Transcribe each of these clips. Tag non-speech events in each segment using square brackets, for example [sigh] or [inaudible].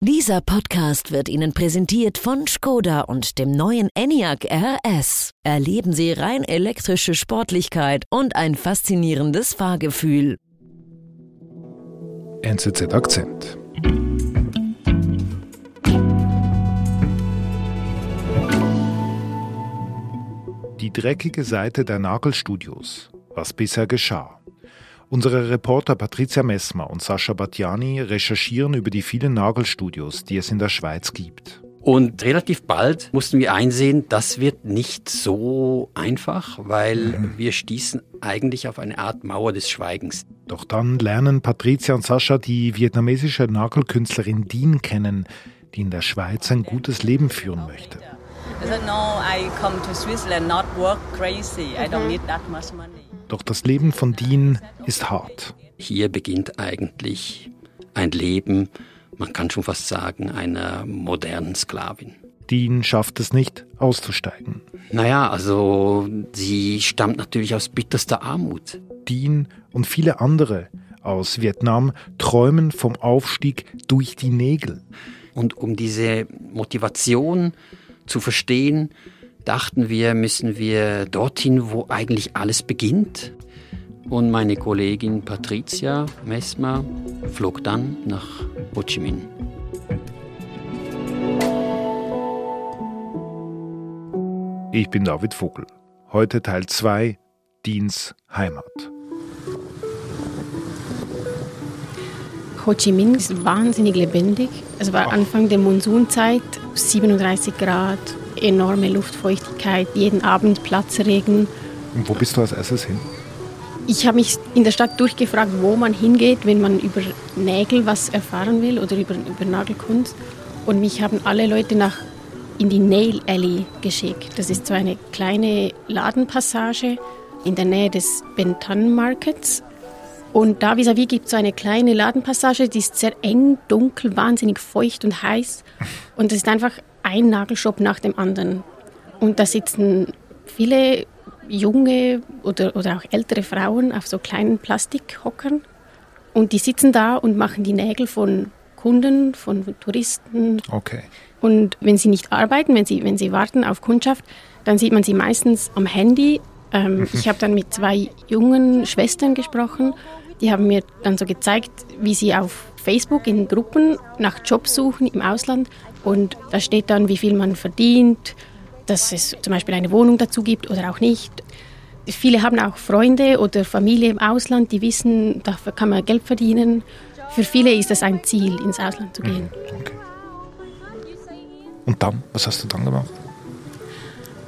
Dieser Podcast wird Ihnen präsentiert von Skoda und dem neuen Enyaq RS. Erleben Sie rein elektrische Sportlichkeit und ein faszinierendes Fahrgefühl. NZZ Akzent. Die dreckige Seite der Nagelstudios. Was bisher geschah. Unsere Reporter Patricia Messmer und Sascha Batjani recherchieren über die vielen Nagelstudios, die es in der Schweiz gibt. Und relativ bald mussten wir einsehen, das wird nicht so einfach, weil mhm. wir stießen eigentlich auf eine Art Mauer des Schweigens. Doch dann lernen Patricia und Sascha die vietnamesische Nagelkünstlerin Dean kennen, die in der Schweiz ein gutes Leben führen möchte. Doch das Leben von Dean ist hart. Hier beginnt eigentlich ein Leben, man kann schon fast sagen, einer modernen Sklavin. Dean schafft es nicht, auszusteigen. Naja, also sie stammt natürlich aus bitterster Armut. Dean und viele andere aus Vietnam träumen vom Aufstieg durch die Nägel. Und um diese Motivation zu verstehen, dachten wir, müssen wir dorthin, wo eigentlich alles beginnt. Und meine Kollegin Patricia Messmer flog dann nach Ho Chi Minh. Ich bin David Vogel. Heute Teil 2 Diens Heimat. Ho Chi Minh ist wahnsinnig lebendig. Es war Anfang der Monsunzeit, 37 Grad, enorme Luftfeuchtigkeit, jeden Abend Platzregen. Und wo bist du als erstes hin? Ich habe mich in der Stadt durchgefragt, wo man hingeht, wenn man über Nägel was erfahren will oder über, über Nagelkunst. Und mich haben alle Leute nach in die Nail Alley geschickt. Das ist so eine kleine Ladenpassage in der Nähe des Bentan Markets. Und da vis-à-vis -vis gibt es so eine kleine Ladenpassage, die ist sehr eng, dunkel, wahnsinnig feucht und heiß. Und es ist einfach ein Nagelshop nach dem anderen. Und da sitzen viele junge oder, oder auch ältere Frauen auf so kleinen Plastikhockern. Und die sitzen da und machen die Nägel von Kunden, von Touristen. Okay. Und wenn sie nicht arbeiten, wenn sie, wenn sie warten auf Kundschaft, dann sieht man sie meistens am Handy. Ähm, mhm. [laughs] ich habe dann mit zwei jungen Schwestern gesprochen. Die haben mir dann so gezeigt, wie sie auf Facebook in Gruppen nach Jobs suchen im Ausland und da steht dann, wie viel man verdient, dass es zum Beispiel eine Wohnung dazu gibt oder auch nicht. Viele haben auch Freunde oder Familie im Ausland, die wissen, dafür kann man Geld verdienen. Für viele ist es ein Ziel, ins Ausland zu gehen. Mhm, okay. Und dann, was hast du dann gemacht?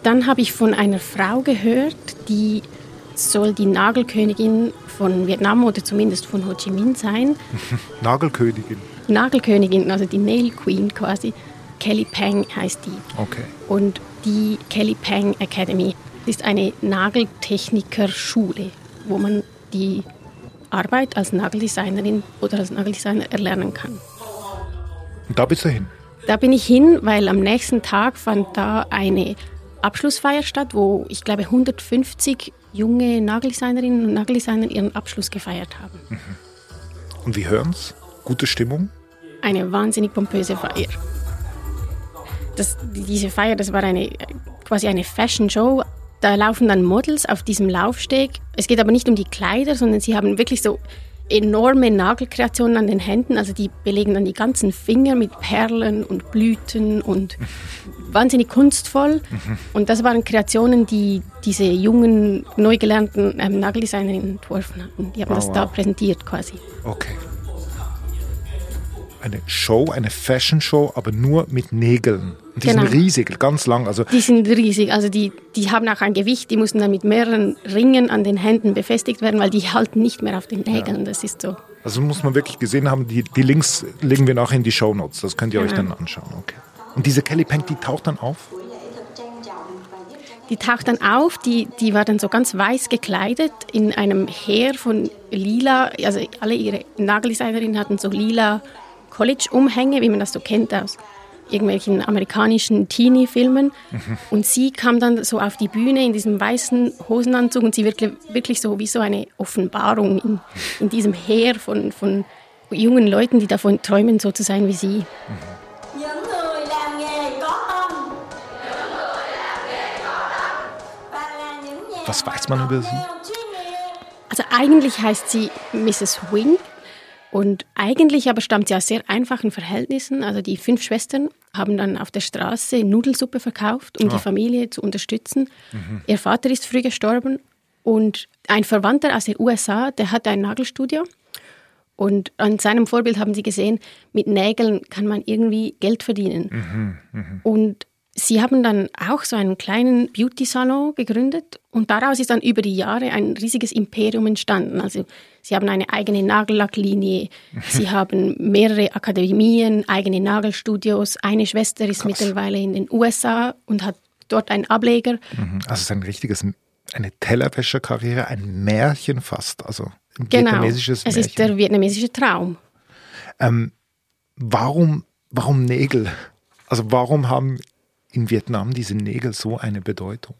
Dann habe ich von einer Frau gehört, die soll die Nagelkönigin von Vietnam oder zumindest von Ho Chi Minh sein. [laughs] Nagelkönigin. Nagelkönigin, also die Nail Queen quasi. Kelly Pang heißt die. Okay. Und die Kelly Pang Academy ist eine Nageltechnikerschule, wo man die Arbeit als Nageldesignerin oder als Nageldesigner erlernen kann. Und da bist du hin? Da bin ich hin, weil am nächsten Tag fand da eine Abschlussfeier statt, wo ich glaube 150 junge Nageldesignerinnen und Nageldesigner ihren Abschluss gefeiert haben. Mhm. Und wie hören's? Gute Stimmung? Eine wahnsinnig pompöse Feier. Das, diese Feier, das war eine, quasi eine Fashion Show. Da laufen dann Models auf diesem Laufsteg. Es geht aber nicht um die Kleider, sondern sie haben wirklich so enorme Nagelkreationen an den Händen. Also die belegen dann die ganzen Finger mit Perlen und Blüten und [laughs] wahnsinnig kunstvoll. Und das waren Kreationen, die diese jungen, neu gelernten ähm, Nageldesignerinnen entworfen hatten. Die haben oh, das wow. da präsentiert quasi. Okay. Eine Show, eine Fashion Show, aber nur mit Nägeln. Die genau. sind riesig, ganz lang. Also die sind riesig, also die, die haben auch ein Gewicht, die mussten dann mit mehreren Ringen an den Händen befestigt werden, weil die halten nicht mehr auf den Nägeln. Ja. Das ist so. Also muss man wirklich gesehen haben, die, die Links legen wir nachher in die Show Notes. Das könnt ihr genau. euch dann anschauen. Okay. Und diese Kelly Peng, die taucht dann auf? Die taucht dann auf, die, die war dann so ganz weiß gekleidet in einem Heer von lila, also alle ihre Nageldesignerinnen hatten so lila College-Umhänge, wie man das so kennt aus irgendwelchen amerikanischen Teenie-Filmen. Mhm. Und sie kam dann so auf die Bühne in diesem weißen Hosenanzug und sie wirklich, wirklich so wie so eine Offenbarung in, in diesem Heer von, von jungen Leuten, die davon träumen, so zu sein wie sie. Mhm. Was weiß man über sie? Also eigentlich heißt sie Mrs. Wing und eigentlich aber stammt sie aus sehr einfachen Verhältnissen. Also die fünf Schwestern haben dann auf der Straße Nudelsuppe verkauft, um oh. die Familie zu unterstützen. Mhm. Ihr Vater ist früh gestorben und ein Verwandter aus den USA, der hat ein Nagelstudio. Und an seinem Vorbild haben sie gesehen, mit Nägeln kann man irgendwie Geld verdienen. Mhm, mh. Und Sie haben dann auch so einen kleinen Beauty-Salon gegründet und daraus ist dann über die Jahre ein riesiges Imperium entstanden. Also Sie haben eine eigene Nagellacklinie, [laughs] Sie haben mehrere Akademien, eigene Nagelstudios. Eine Schwester ist Krass. mittlerweile in den USA und hat dort einen Ableger. Mhm. Also es ist ein richtiges, eine Tellerwäscherkarriere, ein Märchen fast, also ein genau. vietnamesisches Märchen. Es ist der vietnamesische Traum. Ähm, warum, warum Nägel? Also warum haben in Vietnam diese Nägel so eine Bedeutung?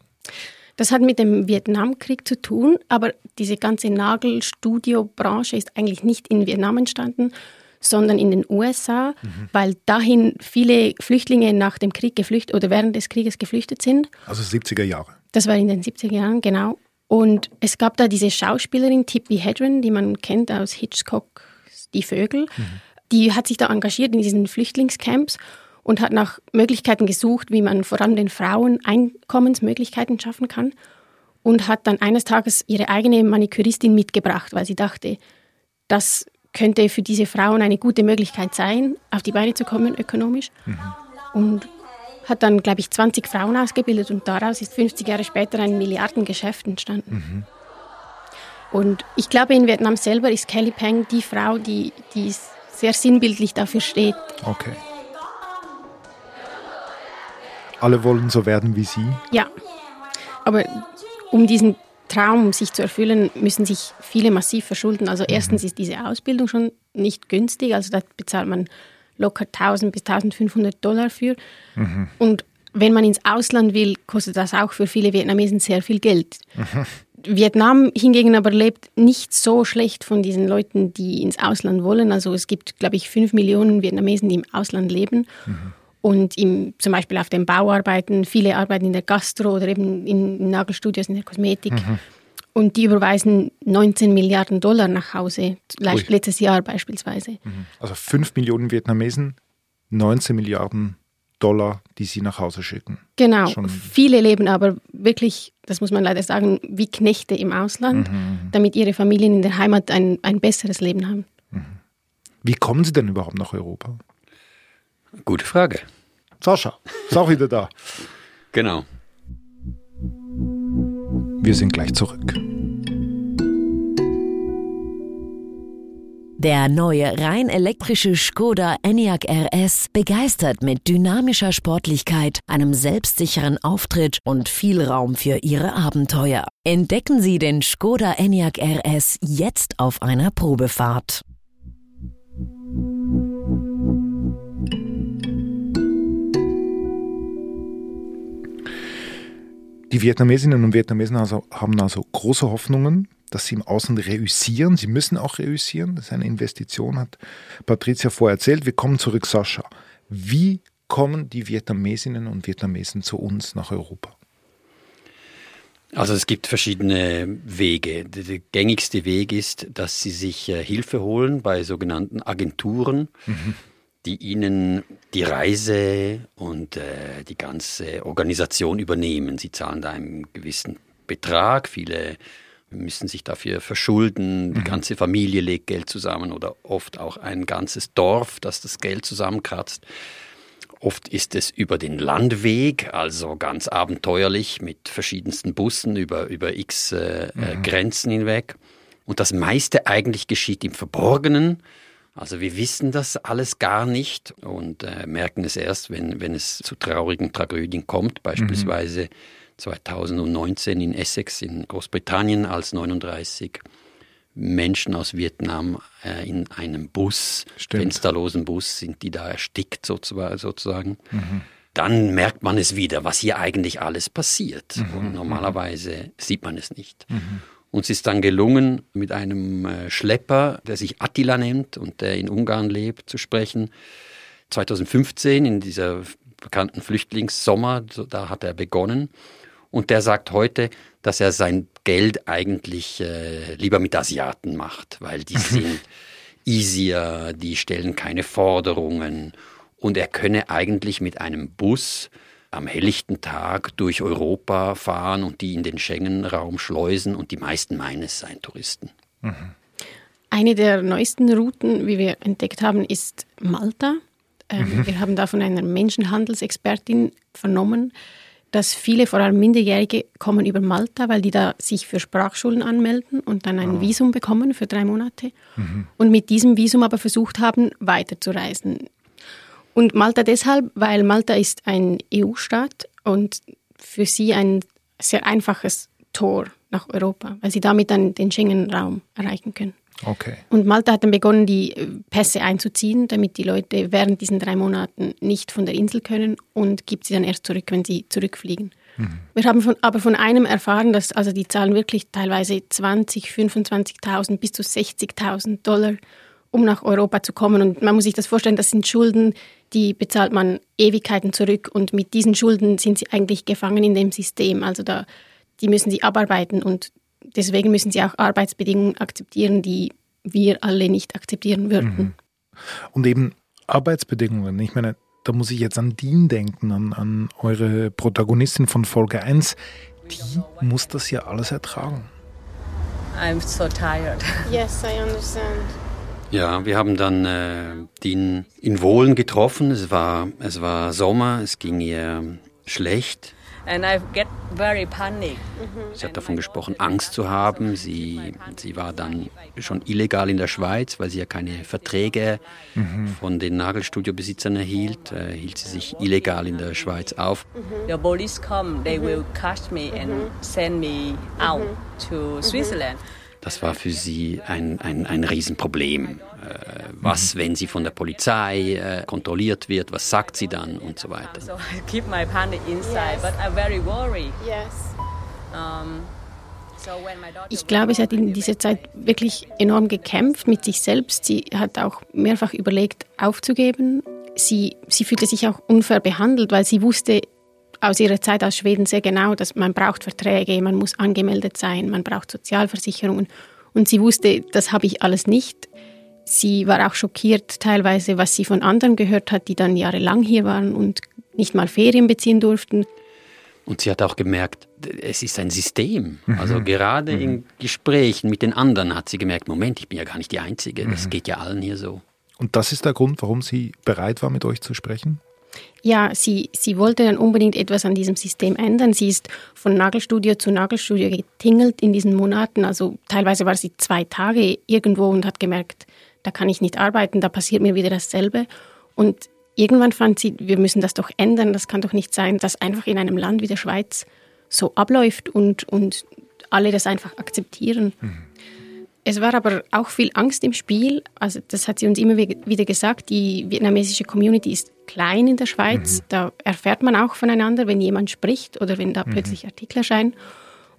Das hat mit dem Vietnamkrieg zu tun, aber diese ganze Nagelstudio-Branche ist eigentlich nicht in Vietnam entstanden, sondern in den USA, mhm. weil dahin viele Flüchtlinge nach dem Krieg geflüchtet oder während des Krieges geflüchtet sind. Also 70er Jahre. Das war in den 70er Jahren, genau. Und es gab da diese Schauspielerin Tippi Hedren, die man kennt aus Hitchcock, Die Vögel. Mhm. Die hat sich da engagiert in diesen Flüchtlingscamps und hat nach Möglichkeiten gesucht, wie man vor allem den Frauen Einkommensmöglichkeiten schaffen kann und hat dann eines Tages ihre eigene Maniküristin mitgebracht, weil sie dachte, das könnte für diese Frauen eine gute Möglichkeit sein, auf die Beine zu kommen ökonomisch. Mhm. Und hat dann, glaube ich, 20 Frauen ausgebildet und daraus ist 50 Jahre später ein Milliardengeschäft entstanden. Mhm. Und ich glaube, in Vietnam selber ist Kelly Peng die Frau, die, die sehr sinnbildlich dafür steht. Okay. Alle wollen so werden wie Sie? Ja, aber um diesen Traum sich zu erfüllen, müssen sich viele massiv verschulden. Also mhm. erstens ist diese Ausbildung schon nicht günstig, also da bezahlt man locker 1000 bis 1500 Dollar für. Mhm. Und wenn man ins Ausland will, kostet das auch für viele Vietnamesen sehr viel Geld. Mhm. Vietnam hingegen aber lebt nicht so schlecht von diesen Leuten, die ins Ausland wollen. Also es gibt, glaube ich, 5 Millionen Vietnamesen, die im Ausland leben. Mhm und im, zum Beispiel auf den Bauarbeiten, viele arbeiten in der Gastro oder eben in Nagelstudios in der Kosmetik. Mhm. Und die überweisen 19 Milliarden Dollar nach Hause, Ui. letztes Jahr beispielsweise. Mhm. Also 5 Millionen Vietnamesen, 19 Milliarden Dollar, die sie nach Hause schicken. Genau. Schon Viele leben aber wirklich, das muss man leider sagen, wie Knechte im Ausland, mhm. mhm. damit ihre Familien in der Heimat ein, ein besseres Leben haben. Mhm. Wie kommen sie denn überhaupt nach Europa? Gute Frage. Sascha, ist auch wieder da. [laughs] Genau. Wir sind gleich zurück. Der neue rein elektrische Skoda Enyaq RS begeistert mit dynamischer Sportlichkeit, einem selbstsicheren Auftritt und viel Raum für Ihre Abenteuer. Entdecken Sie den Skoda Enyaq RS jetzt auf einer Probefahrt. Die Vietnamesinnen und Vietnamesen also, haben also große Hoffnungen, dass sie im Ausland reüssieren. Sie müssen auch reüssieren. Das ist eine Investition, hat Patricia vorher erzählt. Wir kommen zurück, Sascha. Wie kommen die Vietnamesinnen und Vietnamesen zu uns nach Europa? Also es gibt verschiedene Wege. Der gängigste Weg ist, dass sie sich äh, Hilfe holen bei sogenannten Agenturen. Mhm die ihnen die Reise und äh, die ganze Organisation übernehmen. Sie zahlen da einen gewissen Betrag, viele müssen sich dafür verschulden, die mhm. ganze Familie legt Geld zusammen oder oft auch ein ganzes Dorf, das das Geld zusammenkratzt. Oft ist es über den Landweg, also ganz abenteuerlich mit verschiedensten Bussen über, über x äh, äh mhm. Grenzen hinweg. Und das meiste eigentlich geschieht im Verborgenen. Also wir wissen das alles gar nicht und äh, merken es erst, wenn, wenn es zu traurigen Tragödien kommt, beispielsweise mhm. 2019 in Essex in Großbritannien, als 39 Menschen aus Vietnam äh, in einem Bus, Stimmt. fensterlosen Bus, sind die da erstickt sozusagen. Mhm. Dann merkt man es wieder, was hier eigentlich alles passiert. Mhm. Und normalerweise sieht man es nicht. Mhm. Uns ist dann gelungen, mit einem äh, Schlepper, der sich Attila nennt und der in Ungarn lebt, zu sprechen. 2015 in dieser bekannten Flüchtlingssommer, da hat er begonnen. Und der sagt heute, dass er sein Geld eigentlich äh, lieber mit Asiaten macht, weil die [laughs] sind easier, die stellen keine Forderungen und er könne eigentlich mit einem Bus am helllichten Tag durch Europa fahren und die in den Schengen-Raum schleusen und die meisten meinen es seien Touristen. Mhm. Eine der neuesten Routen, wie wir entdeckt haben, ist Malta. Ähm, mhm. Wir haben da von einer Menschenhandelsexpertin vernommen, dass viele, vor allem Minderjährige, kommen über Malta, weil die da sich für Sprachschulen anmelden und dann ein oh. Visum bekommen für drei Monate mhm. und mit diesem Visum aber versucht haben, weiterzureisen. Und Malta deshalb, weil Malta ist ein EU-Staat und für sie ein sehr einfaches Tor nach Europa, weil sie damit dann den Schengen-Raum erreichen können. Okay. Und Malta hat dann begonnen, die Pässe einzuziehen, damit die Leute während diesen drei Monaten nicht von der Insel können und gibt sie dann erst zurück, wenn sie zurückfliegen. Mhm. Wir haben von, aber von einem erfahren, dass also die zahlen wirklich teilweise 20, 25.000 bis zu 60.000 Dollar, um nach Europa zu kommen. Und man muss sich das vorstellen, das sind Schulden, die bezahlt man Ewigkeiten zurück und mit diesen Schulden sind sie eigentlich gefangen in dem System. Also da, die müssen sie abarbeiten und deswegen müssen sie auch Arbeitsbedingungen akzeptieren, die wir alle nicht akzeptieren würden. Mhm. Und eben Arbeitsbedingungen. Ich meine, da muss ich jetzt an Dean denken, an, an eure Protagonistin von Folge 1. Die muss das ja alles ertragen. I'm so tired. Yes, I understand. Ja, wir haben dann äh, Dean in Wohlen getroffen. Es war, es war Sommer, es ging ihr schlecht. And I get very panic. Mhm. Sie hat davon gesprochen, Angst zu haben. Sie, sie war dann schon illegal in der Schweiz, weil sie ja keine Verträge mhm. von den Nagelstudiobesitzern erhielt. Äh, hielt sie sich illegal in der Schweiz auf. Mhm. The police come, they will catch me and send me out to Switzerland. Das war für sie ein, ein, ein Riesenproblem. Äh, was, mhm. wenn sie von der Polizei äh, kontrolliert wird, was sagt sie dann und so weiter. So I keep my panic inside, yes. but I'm very worried. Yes. Um, ich glaube, sie hat in dieser Zeit wirklich enorm gekämpft mit sich selbst. Sie hat auch mehrfach überlegt, aufzugeben. Sie, sie fühlte sich auch unfair behandelt, weil sie wusste, aus ihrer Zeit aus Schweden sehr genau, dass man braucht Verträge, man muss angemeldet sein, man braucht Sozialversicherungen. Und sie wusste, das habe ich alles nicht. Sie war auch schockiert teilweise, was sie von anderen gehört hat, die dann jahrelang hier waren und nicht mal Ferien beziehen durften. Und sie hat auch gemerkt, es ist ein System. Mhm. Also gerade mhm. in Gesprächen mit den anderen hat sie gemerkt, Moment, ich bin ja gar nicht die Einzige, das mhm. geht ja allen hier so. Und das ist der Grund, warum sie bereit war, mit euch zu sprechen? Ja, sie, sie wollte dann unbedingt etwas an diesem System ändern. Sie ist von Nagelstudio zu Nagelstudio getingelt in diesen Monaten. Also teilweise war sie zwei Tage irgendwo und hat gemerkt, da kann ich nicht arbeiten, da passiert mir wieder dasselbe. Und irgendwann fand sie, wir müssen das doch ändern. Das kann doch nicht sein, dass einfach in einem Land wie der Schweiz so abläuft und, und alle das einfach akzeptieren. Mhm. Es war aber auch viel Angst im Spiel. Also das hat sie uns immer wieder gesagt. Die vietnamesische Community ist klein in der Schweiz. Mhm. Da erfährt man auch voneinander, wenn jemand spricht oder wenn da mhm. plötzlich Artikel erscheinen.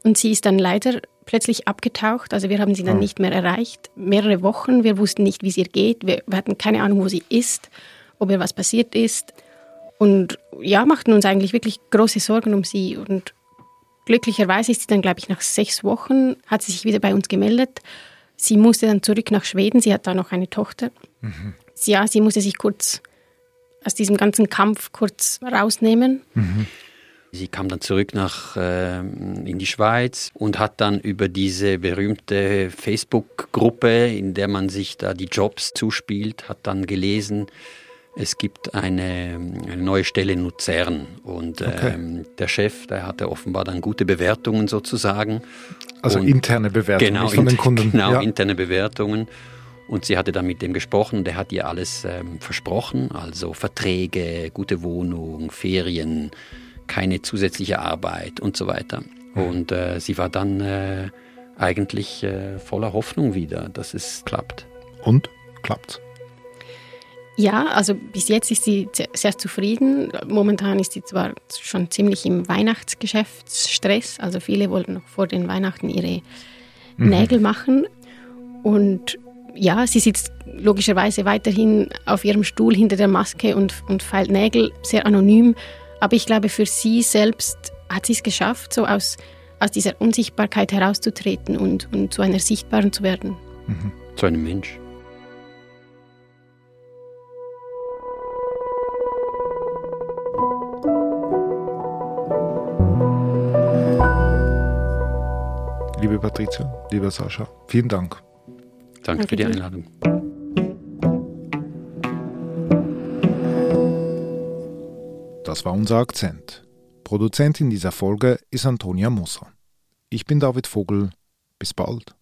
Und sie ist dann leider plötzlich abgetaucht. Also wir haben sie dann oh. nicht mehr erreicht. Mehrere Wochen. Wir wussten nicht, wie es ihr geht. Wir, wir hatten keine Ahnung, wo sie ist, ob ihr was passiert ist. Und ja, machten uns eigentlich wirklich große Sorgen um sie. Und glücklicherweise ist sie dann, glaube ich, nach sechs Wochen, hat sie sich wieder bei uns gemeldet Sie musste dann zurück nach Schweden. Sie hat da noch eine Tochter. Mhm. Ja, sie musste sich kurz aus diesem ganzen Kampf kurz rausnehmen. Mhm. Sie kam dann zurück nach, äh, in die Schweiz und hat dann über diese berühmte Facebook-Gruppe, in der man sich da die Jobs zuspielt, hat dann gelesen, es gibt eine, eine neue Stelle in Luzern und okay. ähm, der Chef, der hatte offenbar dann gute Bewertungen sozusagen. Also und interne Bewertungen genau, von den Kunden. [laughs] Genau, ja. interne Bewertungen. Und sie hatte dann mit dem gesprochen und er hat ihr alles ähm, versprochen, also Verträge, gute Wohnung, Ferien, keine zusätzliche Arbeit und so weiter. Mhm. Und äh, sie war dann äh, eigentlich äh, voller Hoffnung wieder, dass es klappt. Und klappt's? Ja, also bis jetzt ist sie sehr zufrieden. Momentan ist sie zwar schon ziemlich im Weihnachtsgeschäftsstress, also viele wollten noch vor den Weihnachten ihre mhm. Nägel machen. Und ja, sie sitzt logischerweise weiterhin auf ihrem Stuhl hinter der Maske und, und feilt Nägel, sehr anonym. Aber ich glaube, für sie selbst hat sie es geschafft, so aus, aus dieser Unsichtbarkeit herauszutreten und, und zu einer Sichtbaren zu werden. Mhm. Zu einem Mensch. Patricia, lieber Sascha, vielen Dank. Danke, Danke für die Einladung. Das war unser Akzent. Produzentin dieser Folge ist Antonia Moser. Ich bin David Vogel. Bis bald.